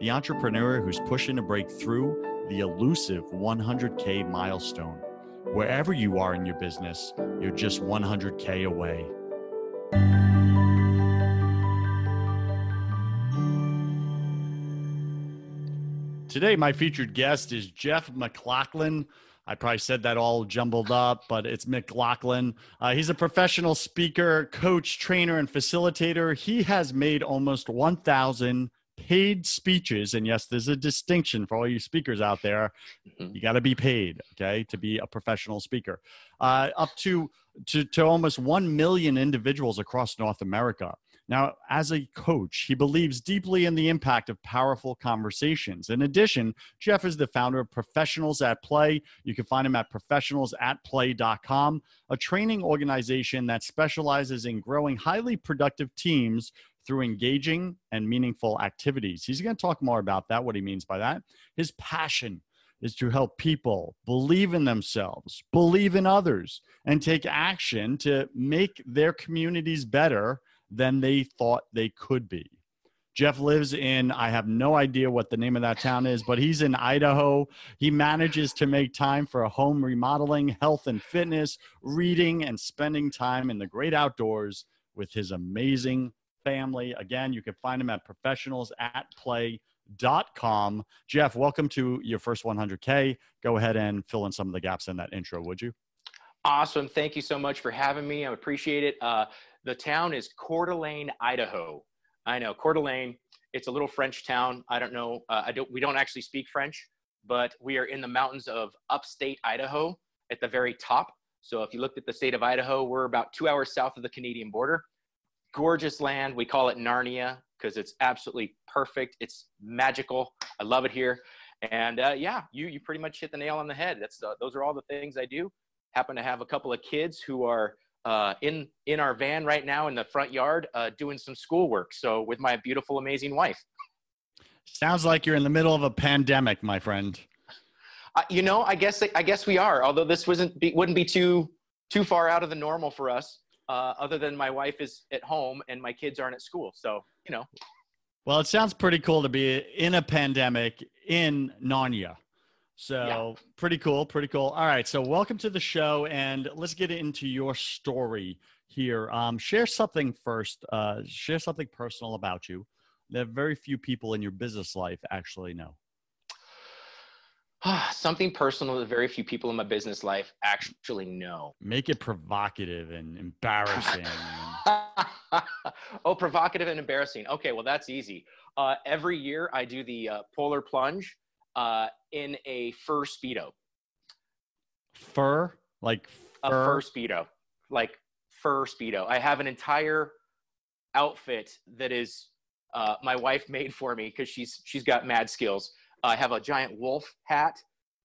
the entrepreneur who's pushing to break through the elusive 100K milestone. Wherever you are in your business, you're just 100K away. Today, my featured guest is Jeff McLaughlin. I probably said that all jumbled up, but it's McLaughlin. Uh, he's a professional speaker, coach, trainer, and facilitator. He has made almost 1,000 paid speeches and yes there's a distinction for all you speakers out there. Mm-hmm. you got to be paid okay to be a professional speaker. Uh, up to, to to almost 1 million individuals across north america. Now as a coach he believes deeply in the impact of powerful conversations. In addition jeff is the founder of professionals at play. You can find him at professionalsatplay.com a training organization that specializes in growing highly productive teams through engaging and meaningful activities. He's going to talk more about that, what he means by that. His passion is to help people believe in themselves, believe in others, and take action to make their communities better than they thought they could be. Jeff lives in, I have no idea what the name of that town is, but he's in Idaho. He manages to make time for home remodeling, health and fitness, reading, and spending time in the great outdoors with his amazing family. Again, you can find him at professionalsatplay.com. Jeff, welcome to your first 100K. Go ahead and fill in some of the gaps in that intro, would you? Awesome. Thank you so much for having me. I appreciate it. Uh, the town is Coeur d'Alene, Idaho. I know Coeur d'Alene. It's a little French town. I don't know. Uh, I don't. We don't actually speak French, but we are in the mountains of upstate Idaho at the very top. So if you looked at the state of Idaho, we're about two hours south of the Canadian border gorgeous land. We call it Narnia because it's absolutely perfect. It's magical. I love it here. And uh, yeah, you you pretty much hit the nail on the head. That's uh, those are all the things I do. Happen to have a couple of kids who are uh, in in our van right now in the front yard uh, doing some schoolwork. So with my beautiful, amazing wife. Sounds like you're in the middle of a pandemic, my friend. Uh, you know, I guess I guess we are. Although this wasn't be, wouldn't be too too far out of the normal for us uh, other than my wife is at home and my kids aren't at school. So, you know. Well, it sounds pretty cool to be in a pandemic in Narnia. So, yeah. pretty cool, pretty cool. All right. So, welcome to the show and let's get into your story here. Um, share something first, uh, share something personal about you that very few people in your business life actually know. something personal that very few people in my business life actually know. Make it provocative and embarrassing. oh, provocative and embarrassing. Okay, well, that's easy. Uh, every year I do the uh, polar plunge uh, in a fur Speedo. Fur? Like fur? A fur Speedo. Like fur Speedo. I have an entire outfit that is uh, my wife made for me because she's she's got mad skills I have a giant wolf hat,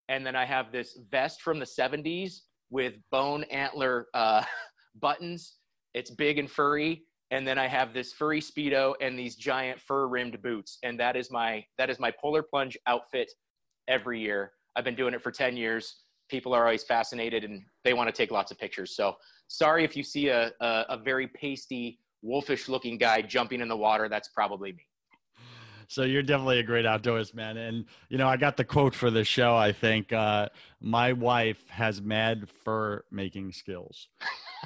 and then I have this vest from the 70s with bone antler uh, buttons. It's big and furry, and then I have this furry speedo and these giant fur rimmed boots, and that is my that is my polar plunge outfit every year. I've been doing it for 10 years. People are always fascinated and they want to take lots of pictures. So sorry if you see a, a, a very pasty, wolfish looking guy jumping in the water. That's probably me. So you're definitely a great outdoors man. And you know, I got the quote for the show. I think uh, my wife has mad fur making skills.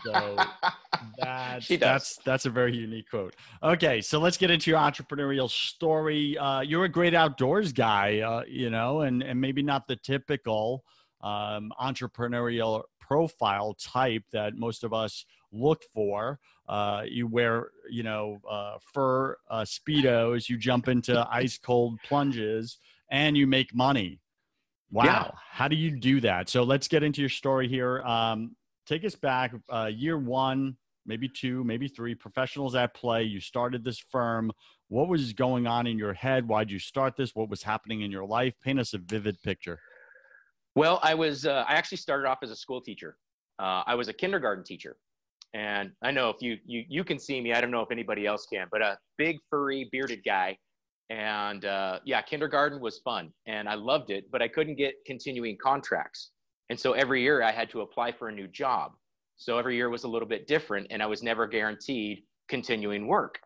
So that's, She does. that's that's a very unique quote. Okay, so let's get into your entrepreneurial story. Uh, you're a great outdoors guy, uh, you know, and and maybe not the typical um, entrepreneurial profile type that most of us look for. Uh, you wear, you know, uh, fur uh, speedos. You jump into ice cold plunges, and you make money. Wow, Yeah. how do you do that? So let's get into your story here. Um, take us back, uh, year one, maybe two, maybe three. Professionals at play. You started this firm. What was going on in your head? Why'd you start this? What was happening in your life? Paint us a vivid picture. Well, I was uh, I actually started off as a school teacher. Uh, I was a kindergarten teacher, and I know if you you you can see me, I don't know if anybody else can, but a big furry bearded guy, and uh, yeah, kindergarten was fun, and I loved it, but I couldn't get continuing contracts, and so every year I had to apply for a new job. So every year was a little bit different, and I was never guaranteed continuing work.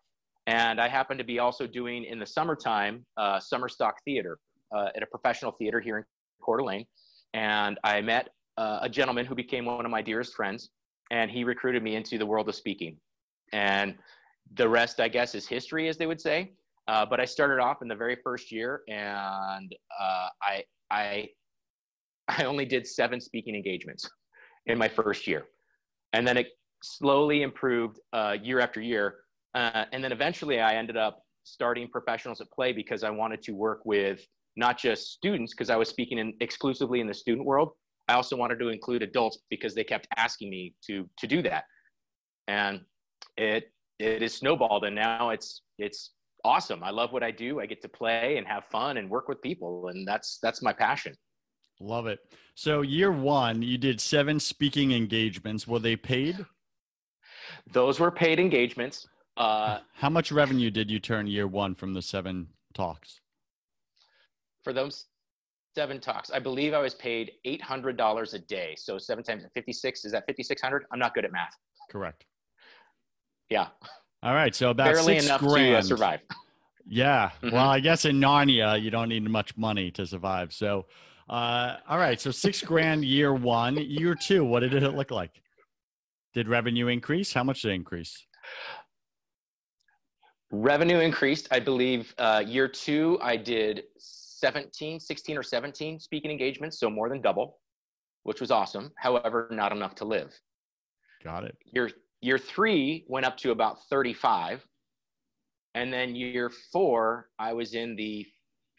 And I happened to be also doing in the summertime uh, summer stock theater uh, at a professional theater here in Coeur d'Alene and I met uh, a gentleman who became one of my dearest friends, and he recruited me into the world of speaking. And the rest, I guess, is history, as they would say. Uh, but I started off in the very first year, and uh, I I I only did seven speaking engagements in my first year, and then it slowly improved uh, year after year. Uh, and then eventually, I ended up starting professionals at play because I wanted to work with not just students because I was speaking in exclusively in the student world. I also wanted to include adults because they kept asking me to to do that, and it it is snowballed, and now it's it's awesome. I love what I do. I get to play and have fun and work with people, and that's that's my passion. Love it. So year one, you did seven speaking engagements. Were they paid? Those were paid engagements. Uh, How much revenue did you turn year one from the seven talks? for those seven talks, I believe I was paid eight hundred dollars a day. So seven times fifty six is that fifty six hundred? I'm not good at math. Correct. Yeah, All right. So about barely six enough grand. to uh, survive. Yeah. Mhm. Well, I guess in Narnia, you don't need much money to survive. So, uh, all right. So six grand year one, year two. What did it look like? Did revenue increase? How much did it increase? Revenue increased. I believe uh, year two, I did 17, 16 or 17 speaking engagements, so more than double, which was awesome. However, not enough to live. Got it. Year, year three went up to about 35. And then year four, I was in the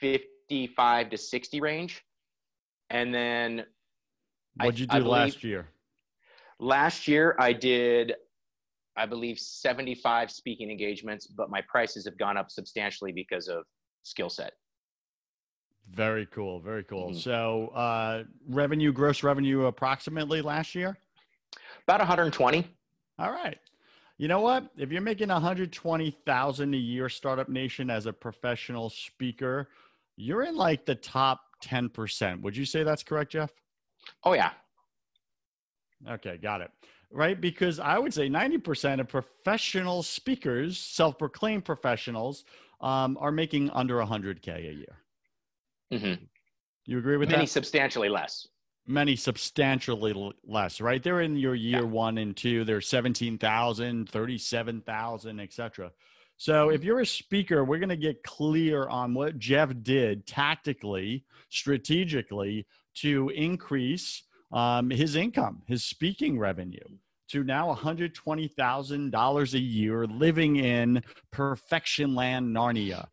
55 to 60 range. And then What'd you I do last year? last year, I did, I believe, 75 speaking engagements, but my prices have gone up substantially because of skill set. Very cool. Very cool. Mhm. So, uh, revenue, gross revenue approximately last year? About 120. All right. You know what? If you're making 120,000 a year startup nation as a professional speaker, you're in like the top 10%. Would you say that's correct, Jeff? Oh, yeah. Okay, got it. Right? Because I would say 90% of professional speakers, self proclaimed professionals, um, are making under 100K a year. Hmm You agree with that? Many that? substantially less. Many substantially l- less, right? They're in your year Yeah. one and two, they're 17,000, 37,000, etc. So if you're a speaker, we're going to get clear on what Jeff did tactically, strategically to increase um, his income, his speaking revenue to now $120,000 a year living in perfection land Narnia.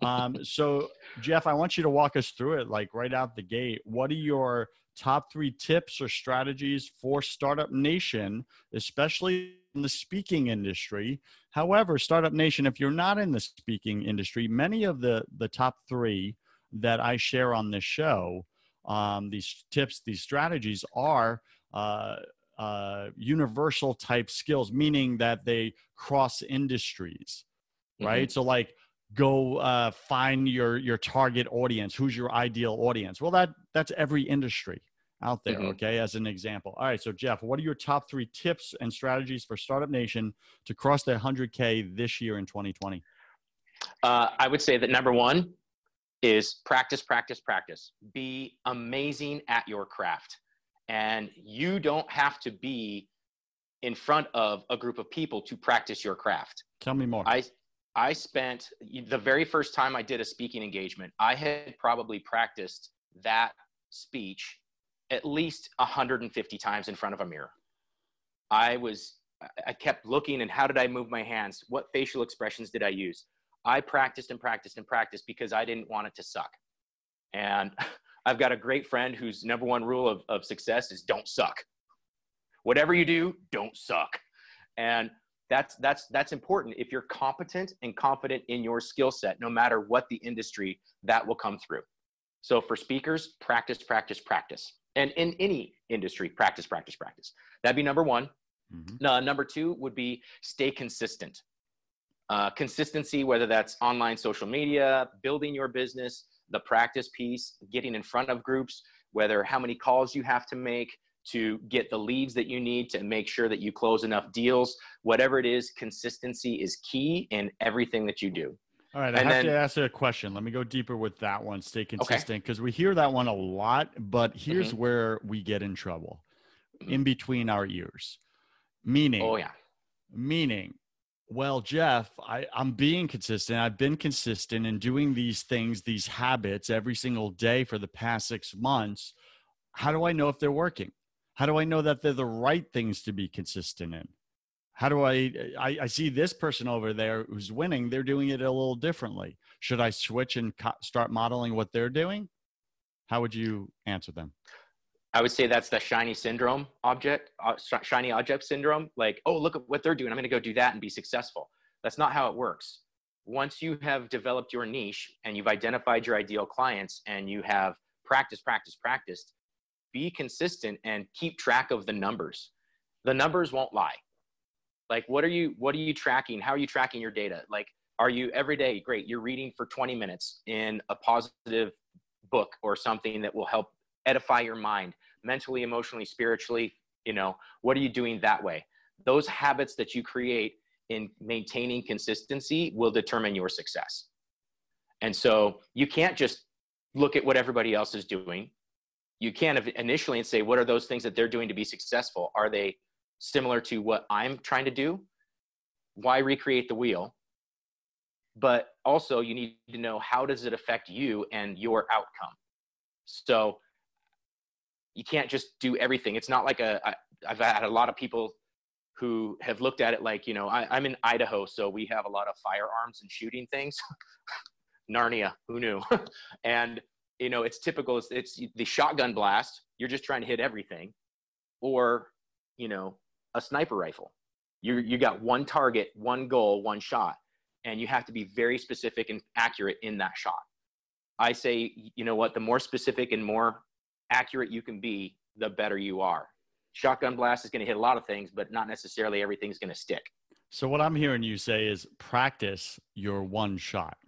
Um, so, Jeff, I want you to walk us through it like right out the gate. What are your top three tips or strategies for Startup Nation, especially in the speaking industry? However, Startup Nation, if you're not in the speaking industry, many of the, the top three that I share on this show, um, these tips, these strategies are uh, uh, universal type skills, meaning that they cross industries, right? So, like, go uh, find your your target audience. Who's your ideal audience? Well, that that's every industry out there. Mhm. Okay, as an example. All right. So, Jeff, what are your top three tips and strategies for Startup Nation to cross the 100K this year in 2020? Uh, I would say that number one is practice, practice, practice. Be amazing at your craft. And you don't have to be in front of a group of people to practice your craft. Tell me more. I I spent the very first time I did a speaking engagement, I had probably practiced that speech at least 150 times in front of a mirror. I was I kept looking and how did I move my hands? What facial expressions did I use? I practiced and practiced and practiced because I didn't want it to suck. And I've got a great friend whose number one rule of, of success is don't suck. Whatever you do, don't suck. And that's that's that's important. If you're competent and confident in your skill set, no matter what the industry, that will come through. So for speakers, practice, practice, practice. And in any industry, practice, practice, practice. That'd be number one. Mm-hmm. Uh, number two would be stay consistent. Uh, consistency, whether that's online social media, building your business, the practice piece, getting in front of groups, whether how many calls you have to make to get the leads that you need to make sure that you close enough deals. Whatever it is, consistency is key in everything that you do. All right, I and have then, to ask you a question. Let me go deeper with that one. Stay consistent because okay. we hear that one a lot, but here's mm-hmm. where we get in trouble mm-hmm. in between our ears. Meaning, oh, yeah. Meaning, well, Jeff, I, I'm being consistent. I've been consistent in doing these things, these habits every single day for the past six months. How do I know if they're working? How do I know that they're the right things to be consistent in? How do I, I, I see this person over there who's winning, they're doing it a little differently. Should I switch and co- start modeling what they're doing? How would you answer them? I would say that's the shiny syndrome object, uh, shiny object syndrome. Like, oh, look at what they're doing. I'm going to go do that and be successful. That's not how it works. Once you have developed your niche and you've identified your ideal clients and you have practice, practice, practiced, be consistent and keep track of the numbers. The numbers won't lie. Like, what are you, what are you tracking? How are you tracking your data? Like, are you every day great? You're reading for 20 minutes in a positive book or something that will help edify your mind mentally, emotionally, spiritually. You know, what are you doing that way? Those habits that you create in maintaining consistency will determine your success. And so you can't just look at what everybody else is doing. You can initially and say, what are those things that they're doing to be successful? Are they similar to what I'm trying to do? Why recreate the wheel? But also, you need to know how does it affect you and your outcome. So you can't just do everything. It's not like a. I, I've had a lot of people who have looked at it like, you know, I, am in Idaho, so we have a lot of firearms and shooting things. Narnia, who knew? and you know, it's typical. It's, it's the shotgun blast. You're just trying to hit everything, or you know, a sniper rifle. You you got one target, one goal, one shot, and you have to be very specific and accurate in that shot. I say, you know what? The more specific and more accurate you can be, the better you are. Shotgun blast is going to hit a lot of things, but not necessarily everything's going to stick. So, what I'm hearing you say is practice your one shot.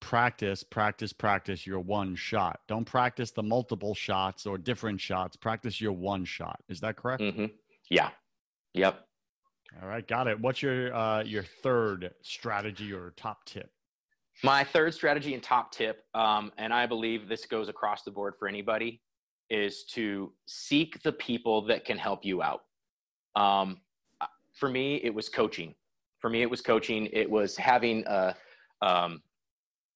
Practice, practice, practice your one shot. Don't practice the multiple shots or different shots. Practice your one shot. Is that correct? Mm-hmm. Yeah. Yep. All right, got it. What's your uh, your third strategy or top tip? My third strategy and top tip, um, and I believe this goes across the board for anybody, is to seek the people that can help you out. Um, for me, it was coaching. For me, it was coaching. It was having a, um,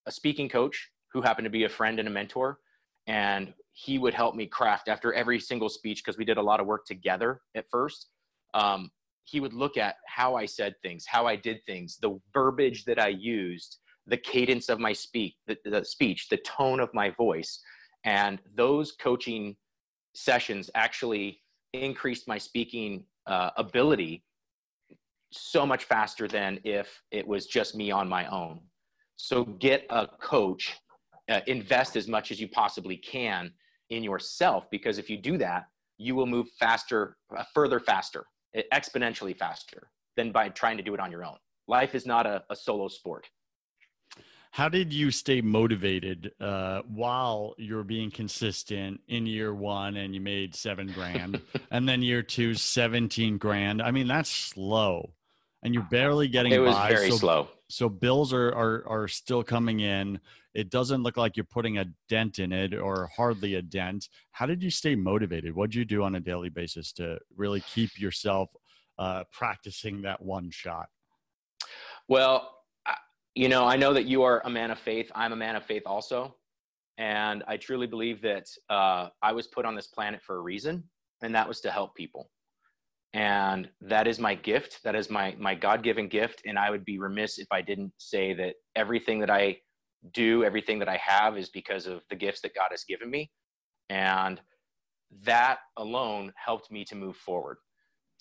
a speaking coach who happened to be a friend and a mentor. And he would help me craft after every single speech because we did a lot of work together at first. Um, he would look at how I said things, how I did things, the verbiage that I used, the cadence of my speak, the, the speech, the tone of my voice and those coaching sessions actually increased my speaking uh, ability so much faster than if it was just me on my own. So get a coach, uh, invest as much as you possibly can in yourself, because if you do that, you will move faster, uh, further faster, exponentially faster than by trying to do it on your own. Life is not a, a solo sport. How did you stay motivated uh, while you're being consistent in year one and you made seven grand and then year two, 17 grand? I mean, that's slow and you're barely getting it was by. very so, slow. So bills are, are, are still coming in. It doesn't look like you're putting a dent in it or hardly a dent. How did you stay motivated? What did you do on a daily basis to really keep yourself uh, practicing that one shot? Well, you know, I know that you are a man of faith. I'm a man of faith also. And I truly believe that uh, I was put on this planet for a reason, and that was to help people. And that is my gift. That is my, my God given gift. And I would be remiss if I didn't say that everything that I do, everything that I have is because of the gifts that God has given me. And that alone helped me to move forward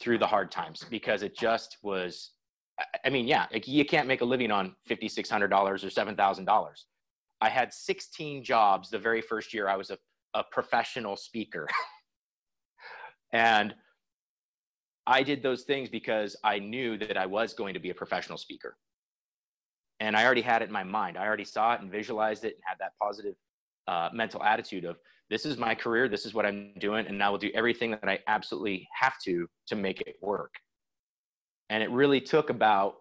through the hard times because it just was I mean, yeah, like you can't make a living on fifty six hundred dollars or seven thousand dollars. I had sixteen jobs the very first year I was a, a professional speaker, and I did those things because I knew that I was going to be a professional speaker, and I already had it in my mind. I already saw it and visualized it and had that positive uh, mental attitude of this is my career, this is what I'm doing, and I will do everything that I absolutely have to to make it work. And it really took about,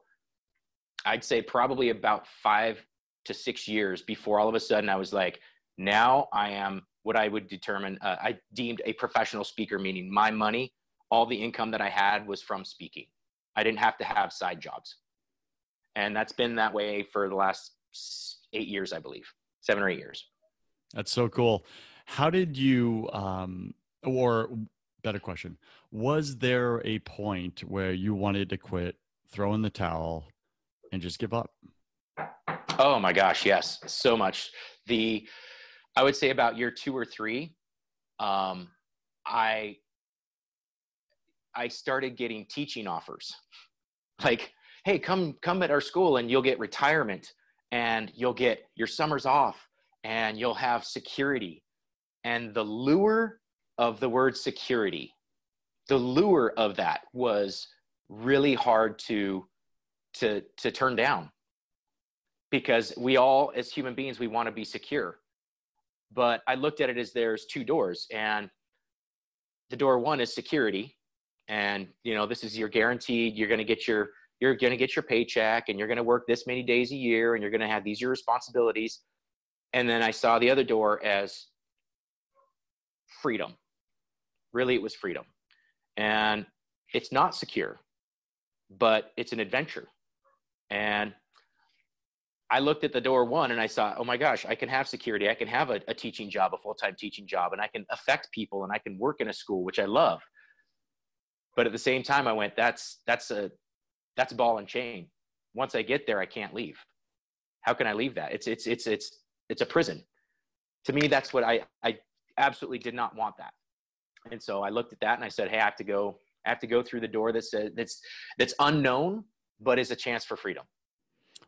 I'd say probably about five to six years before all of a sudden I was like, now I am what I would determine, uh, I deemed a professional speaker, meaning my money, all the income that I had was from speaking. I didn't have to have side jobs. And that's been that way for the last eight years, I believe, seven or eight years. That's so cool. How did you, um, or better question was there a point where you wanted to quit throw in the towel and just give up oh my gosh yes so much the i would say about year two or three um, i i started getting teaching offers like hey come come at our school and you'll get retirement and you'll get your summers off and you'll have security and the lure of the word security. The lure of that was really hard to to to turn down because we all as human beings we want to be secure but i looked at it as there's two doors and the door one is security and you know this is your guaranteed you're going to get your you're going to get your paycheck and you're going to work this many days a year and you're going to have these your responsibilities. And then i saw the other door as freedom. Really it was freedom. And it's not secure but it's an adventure. And i looked at the door one and i saw oh my gosh i can have security. I can have a, a teaching job a full-time teaching job and i can affect people and i can work in a school which i love but at the same time i went that's that's a that's a ball and chain. Once i get there i can't leave. How can i leave that? It's it's it's it's it's a prison. To me that's what i i absolutely did not want that. And so I looked at that and I said, Hey, I have to go, I have to go through the door that's, uh, that's, that's unknown, but is a chance for freedom.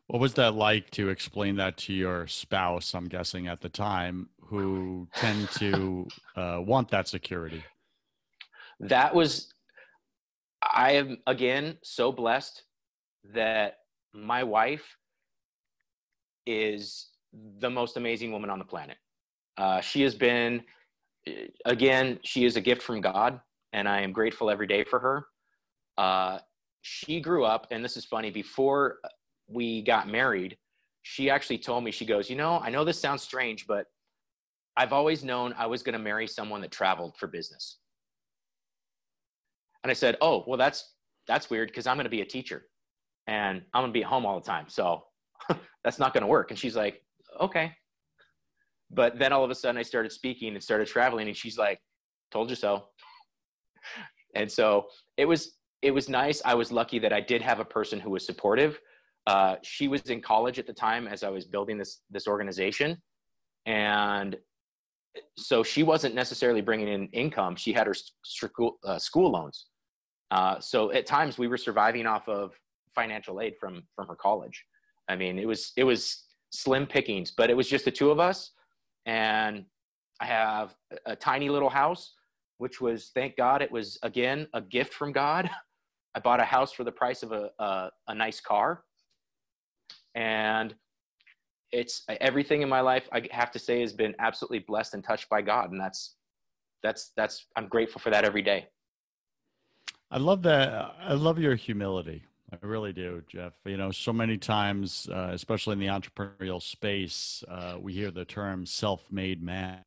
What was that like to explain that to your spouse, I'm guessing at the time, who tend to uh, want that security? That was, I am again so blessed that my wife is the most amazing woman on the planet. Uh, she has been again, she is a gift from God, and I am grateful every day for her. Uh, she grew up, and this is funny, before we got married, she actually told me, she goes, You know, I know this sounds strange, but I've always known I was going to marry someone that traveled for business. And I said, Oh, well, that's that's weird because I'm going to be a teacher and I'm going to be at home all the time. So that's not going to work. And she's like, Okay. But then all of a sudden I started speaking and started traveling and she's like, told you so. And so it was, it was nice. I was lucky that I did have a person who was supportive. Uh, she was in college at the time as I was building this, this organization. And so she wasn't necessarily bringing in income. She had her school, uh, school loans. Uh, so at times we were surviving off of financial aid from, from her college. I mean, it was, it was slim pickings, but it was just the two of us and I have a, tiny little house, which was, thank God, it was again a gift from God. I bought a house for the price of a, a, a nice car. And it's everything in my life, I have to say, has been absolutely blessed and touched by God. And that's, that's, that's, I'm grateful for that every day. I love that. I love your humility. I really do, Jeff. You know, so many times, uh, especially in the entrepreneurial space, uh, we hear the term self made man.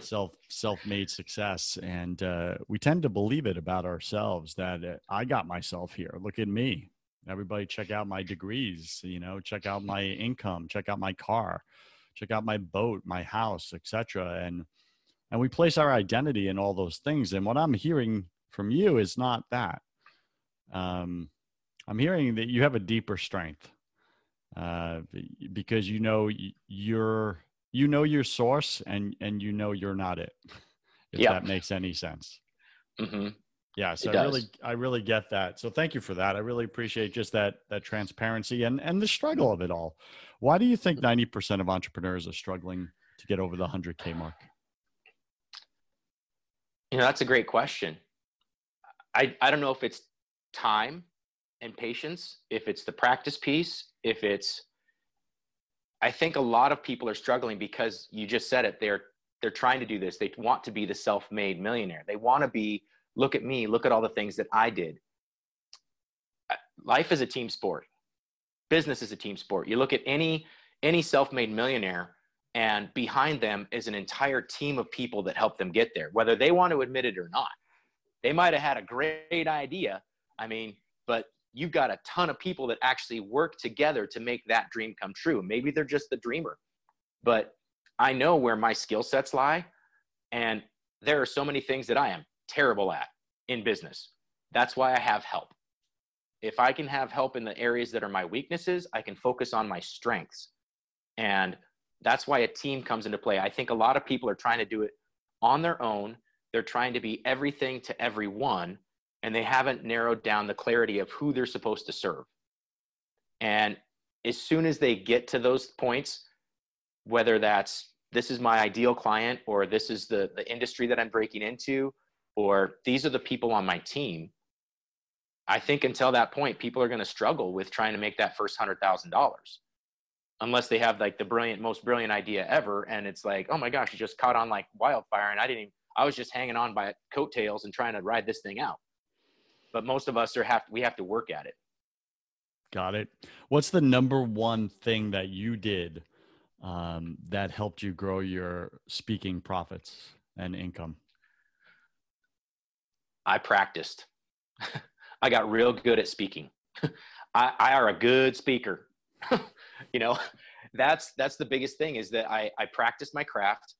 self self-made success and uh, we tend to believe it about ourselves that uh, i got myself here look at me everybody check out my degrees you know check out my income check out my car check out my boat my house etc and and we place our identity in all those things and what i'm hearing from you is not that. Um, i'm hearing that you have a deeper strength uh, because you know you're you know your source and and you know you're not it if that makes any sense. Mm-hmm. yeah so i really i really get that. So thank you for that. I really appreciate just that that transparency and and the struggle of it all. Why do you think 90% of entrepreneurs are struggling to get over the 100k mark? You know that's a great question i i don't know if it's time and patience if it's the practice piece if it's I think a lot of people are struggling because you just said it. They're they're trying to do this. They want to be the self-made millionaire. They want to be look at me, look at all the things that I did. Life is a team sport. Business is a team sport. You look at any any self-made millionaire and behind them is an entire team of people that help them get there, whether they want to admit it or not. They might have had a great idea. I mean, but you've got a ton of people that actually work together to make that dream come true. Maybe they're just the dreamer, but I know where my skill sets lie. And there are so many things that I am terrible at in business. That's why I have help. If I can have help in the areas that are my weaknesses, I can focus on my strengths. And that's why a team comes into play. I think a lot of people are trying to do it on their own. They're trying to be everything to everyone and they haven't narrowed down the clarity of who they're supposed to serve. And as soon as they get to those points, whether that's this is my ideal client or this is the, the industry that I'm breaking into, or these are the people on my team, I think until that point, people are going to struggle with trying to make that first hundred thousand dollars, unless they have like the brilliant, most brilliant idea ever, and it's like, oh my gosh, you just caught on like wildfire, and I didn't. Even, I was just hanging on by coattails and trying to ride this thing out but most of us are have we have to work at it. Got it. What's the number one thing that you did um, that helped you grow your speaking profits and income? I practiced. I got real good at speaking. I, I are a good speaker. you know, that's that's the biggest thing is that I, I practiced my craft.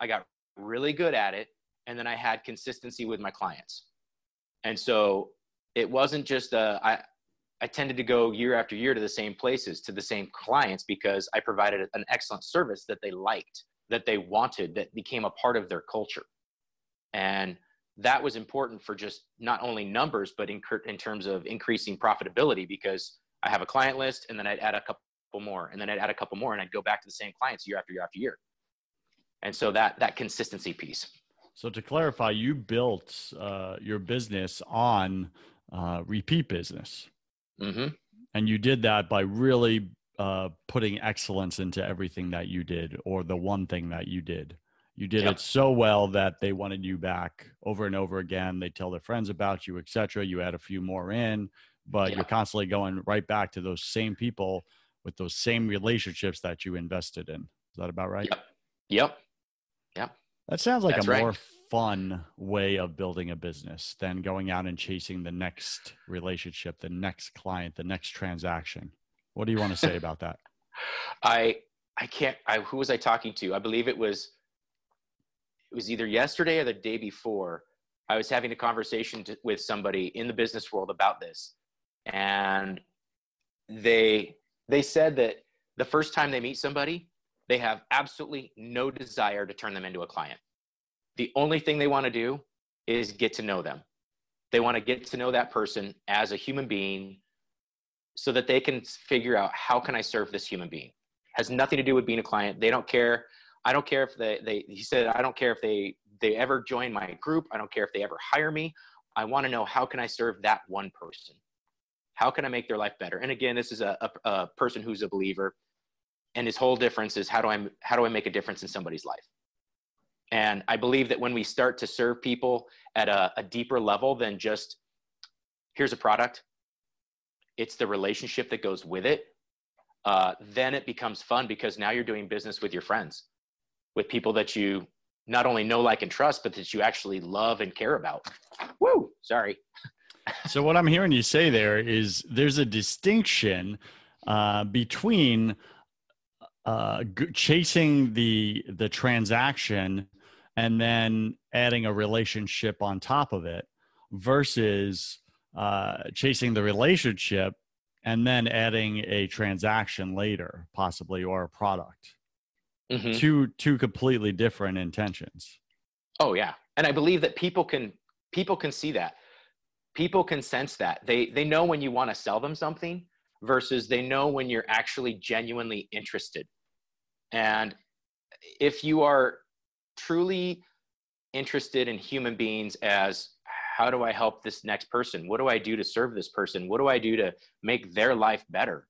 I got really good at it, and then I had consistency with my clients. And so it wasn't just uh, I, I tended to go year after year to the same places, to the same clients because I provided an excellent service that they liked, that they wanted, that became a part of their culture. And that was important for just not only numbers, but in, in terms of increasing profitability because I have a client list and then I'd add a couple more and then I'd add a couple more and I'd go back to the same clients year after year after year. And so that, that consistency piece. So to clarify, you built uh, your business on uh, repeat business, mm-hmm. and you did that by really uh, putting excellence into everything that you did, or the one thing that you did. You did yep. it so well that they wanted you back over and over again. They tell their friends about you, etc. You add a few more in, but yep. you're constantly going right back to those same people with those same relationships that you invested in. Is that about right? Yep. Yep. Yep. That sounds like That's a more fun way of building a business than going out and chasing the next relationship, the next client, the next transaction. What do you want to say about that? I I can't I who was I talking to? I believe it was it was either yesterday or the day before. I was having a conversation to, with somebody in the business world about this. And they they said that the first time they meet somebody, they have absolutely no desire to turn them into a client. The only thing they want to do is get to know them. They want to get to know that person as a human being so that they can figure out how can I serve this human being. Has nothing to do with being a client. They don't care. I don't care if they, they he said, I don't care if they they ever join my group. I don't care if they ever hire me. I want to know how can I serve that one person? How can I make their life better? And again, this is a, a, a person who's a believer and his whole difference is how do i how do i make a difference in somebody's life and i believe that when we start to serve people at a, a deeper level than just here's a product it's the relationship that goes with it uh, then it becomes fun because now you're doing business with your friends with people that you not only know, like, and trust, but that you actually love and care about. Woo! Sorry. so what I'm hearing you say there is there's a distinction uh, between uh, g- chasing the the transaction and then adding a relationship on top of it versus uh, chasing the relationship and then adding a transaction later possibly or a product. Mm-hmm. two two completely different intentions. Oh yeah. And i believe that people can people can see that. People can sense that. They they know when you want to sell them something versus they know when you're actually genuinely interested and if you are truly interested in human beings as how do i help this next person what do i do to serve this person what do i do to make their life better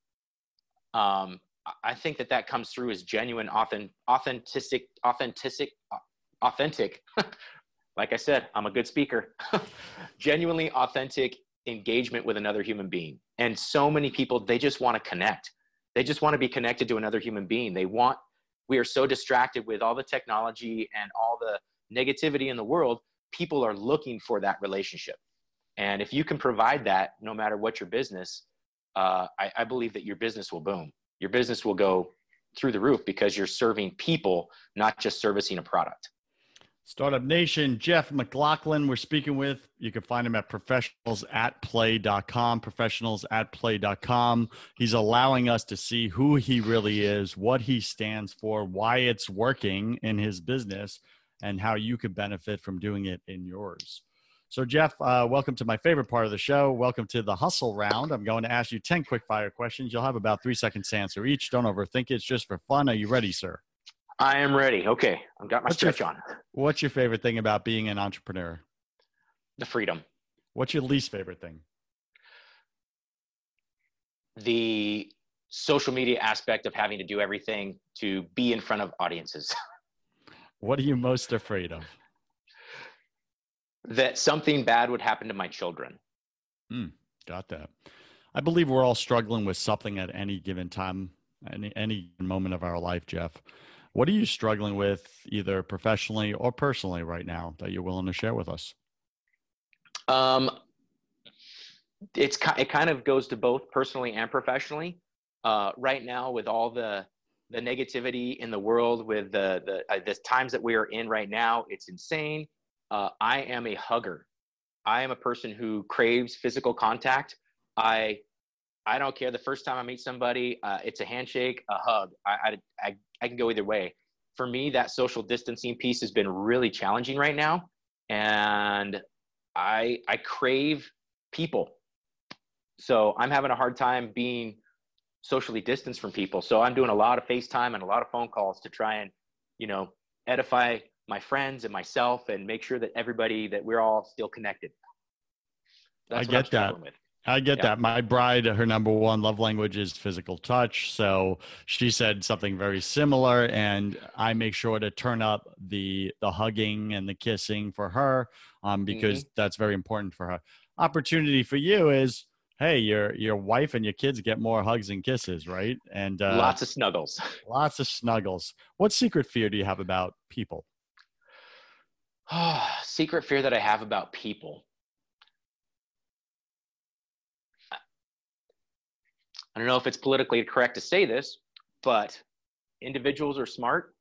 um, i think that that comes through as genuine authentic authentic authentic authentic like I said, I'm a good speaker. Genuinely authentic engagement with another human being. And so many people, they just want to connect. They just want to be connected to another human being. They want, we are so distracted with all the technology and all the negativity in the world. People are looking for that relationship. And if you can provide that, no matter what your business, uh, I, I believe that your business will boom. Your business will go through the roof because you're serving people, not just servicing a product. Startup Nation, Jeff McLaughlin, we're speaking with. You can find him at professionalsatplay.com, professionalsatplay.com. He's allowing us to see who he really is, what he stands for, why it's working in his business, and how you could benefit from doing it in yours. So, Jeff, uh, welcome to my favorite part of the show. Welcome to the hustle round. I'm going to ask you 10 quick fire questions. You'll have about three seconds to answer each. Don't overthink it. It's just for fun. Are you ready, sir? I am ready. Okay, I've got my what's stretch your, on. What's your favorite thing about being an entrepreneur? The freedom. What's your least favorite thing? The social media aspect of having to do everything to be in front of audiences. What are you most afraid of? That something bad would happen to my children. Hmm, got that. I believe we're all struggling with something at any given time, any any moment of our life, Jeff. What are you struggling with, either professionally or personally, right now that you're willing to share with us? Um, it's it kind of goes to both personally and professionally. Uh, right now, with all the the negativity in the world, with the the uh, the times that we are in right now, it's insane. Uh, I am a hugger. I am a person who craves physical contact. I I don't care. The first time I meet somebody, uh, it's a handshake, a hug. I, I, I, I can go either way. For me, that social distancing piece has been really challenging right now. And I, I crave people. So I'm having a hard time being socially distanced from people. So I'm doing a lot of FaceTime and a lot of phone calls to try and, you know, edify my friends and myself and make sure that everybody that we're all still connected. That's I get that. With. I get yeah. that. My bride, her number one love language is physical touch. So she said something very similar, and I make sure to turn up the the hugging and the kissing for her, um, because mm-hmm. that's very important for her. Opportunity for you is, hey, your your wife and your kids get more hugs and kisses, right? And uh, lots of snuggles. Lots of snuggles. What secret fear do you have about people? secret fear that I have about people. I don't know if it's politically correct to say this, but individuals are smart,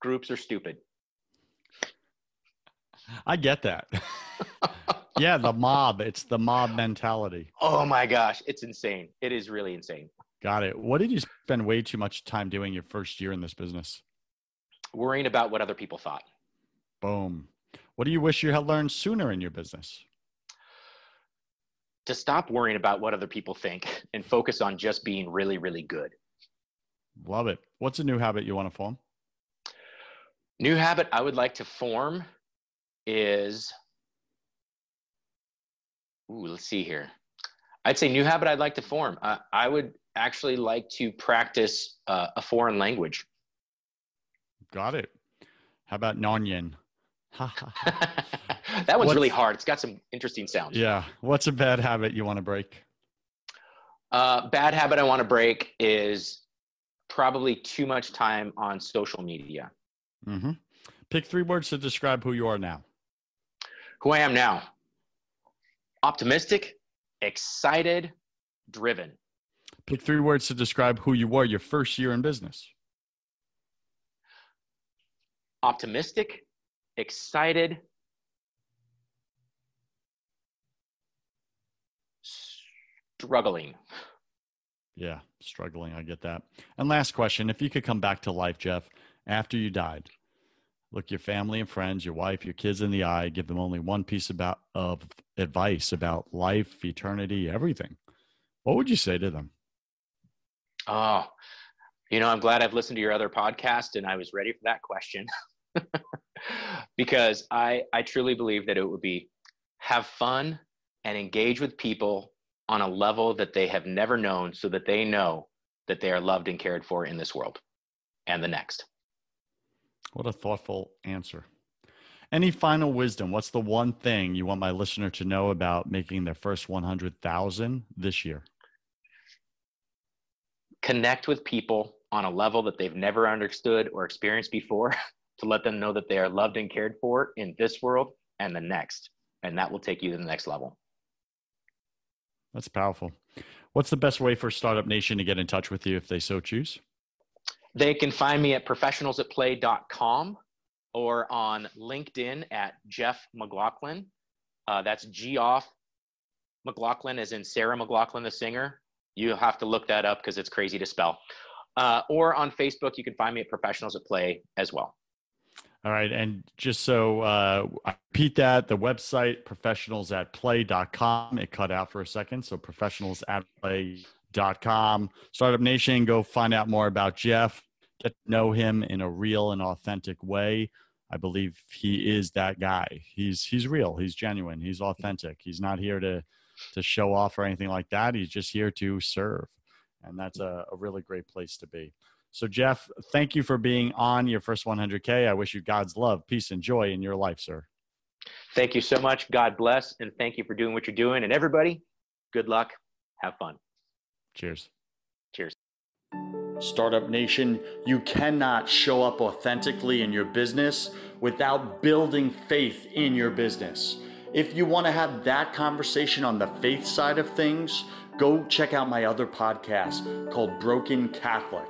groups are stupid. I get that. yeah, the mob. It's the mob mentality. Oh my gosh, it's insane. It is really insane. Got it. What did you spend way too much time doing your first year in this business? Worrying about what other people thought. Boom. What do you wish you had learned sooner in your business? To stop worrying about what other people think and focus on just being really, really good. Love it. What's a new habit you want to form? New habit I would like to form is, ooh, let's see here. I'd say new habit I'd like to form. Uh, I would actually like to practice uh, a foreign language. Got it. How about Narnian? that one's What's, really hard. It's got some interesting sounds. Yeah. What's a bad habit you want to break? Uh, bad habit I want to break is probably too much time on social media. Mm-hmm. Pick three words to describe who you are now. Who I am now optimistic, excited, driven. Pick three words to describe who you were your first year in business. Optimistic, excited, struggling. Yeah, struggling. I get that. And last question if you could come back to life, Jeff, after you died, look your family and friends, your wife, your kids in the eye, give them only one piece about, of advice about life, eternity, everything. What would you say to them? Oh, you know, I'm glad I've listened to your other podcast and I was ready for that question. because I I truly believe that it would be have fun and engage with people on a level that they have never known so that they know that they are loved and cared for in this world and the next. What a thoughtful answer. Any final wisdom? What's the one thing you want my listener to know about making their first 100,000 this year? Connect with people on a level that they've never understood or experienced before to let them know that they are loved and cared for in this world and the next. And that will take you to the next level. That's powerful. What's the best way for Startup Nation to get in touch with you if they so choose? They can find me at professionalsatplay.com or on LinkedIn at Jeff McLaughlin. Uh, that's G off McLaughlin, as in Sarah McLachlan, the singer. You'll have to look that up because it's crazy to spell. Uh, or on Facebook, you can find me at Professionals at Play as well. All right. And just so uh, I repeat that, the website professionalsatplay.com. It cut out for a second. So professionalsatplay.com. Startup Nation, go find out more about Jeff. Get to know him in a real and authentic way. I believe he is that guy. He's he's real. He's genuine. He's authentic. He's not here to to show off or anything like that. He's just here to serve. And that's a, a really great place to be. So, Jeff, thank you for being on your first 100K. I wish you God's love, peace, and joy in your life, sir. Thank you so much. God bless. And thank you for doing what you're doing. And everybody, good luck. Have fun. Cheers. Cheers. Startup Nation, you cannot show up authentically in your business without building faith in your business. If you want to have that conversation on the faith side of things, go check out my other podcast called Broken Catholic.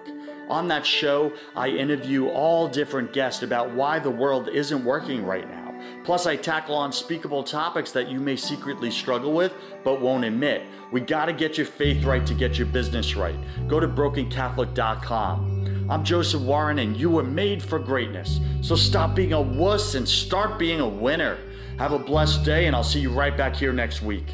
On that show, I interview all different guests about why the world isn't working right now. Plus, I tackle unspeakable topics that you may secretly struggle with but won't admit. We got to get your faith right to get your business right. Go to brokencatholic.com. I'm Joseph Warren, and you were made for greatness. So stop being a wuss and start being a winner. Have a blessed day, and I'll see you right back here next week.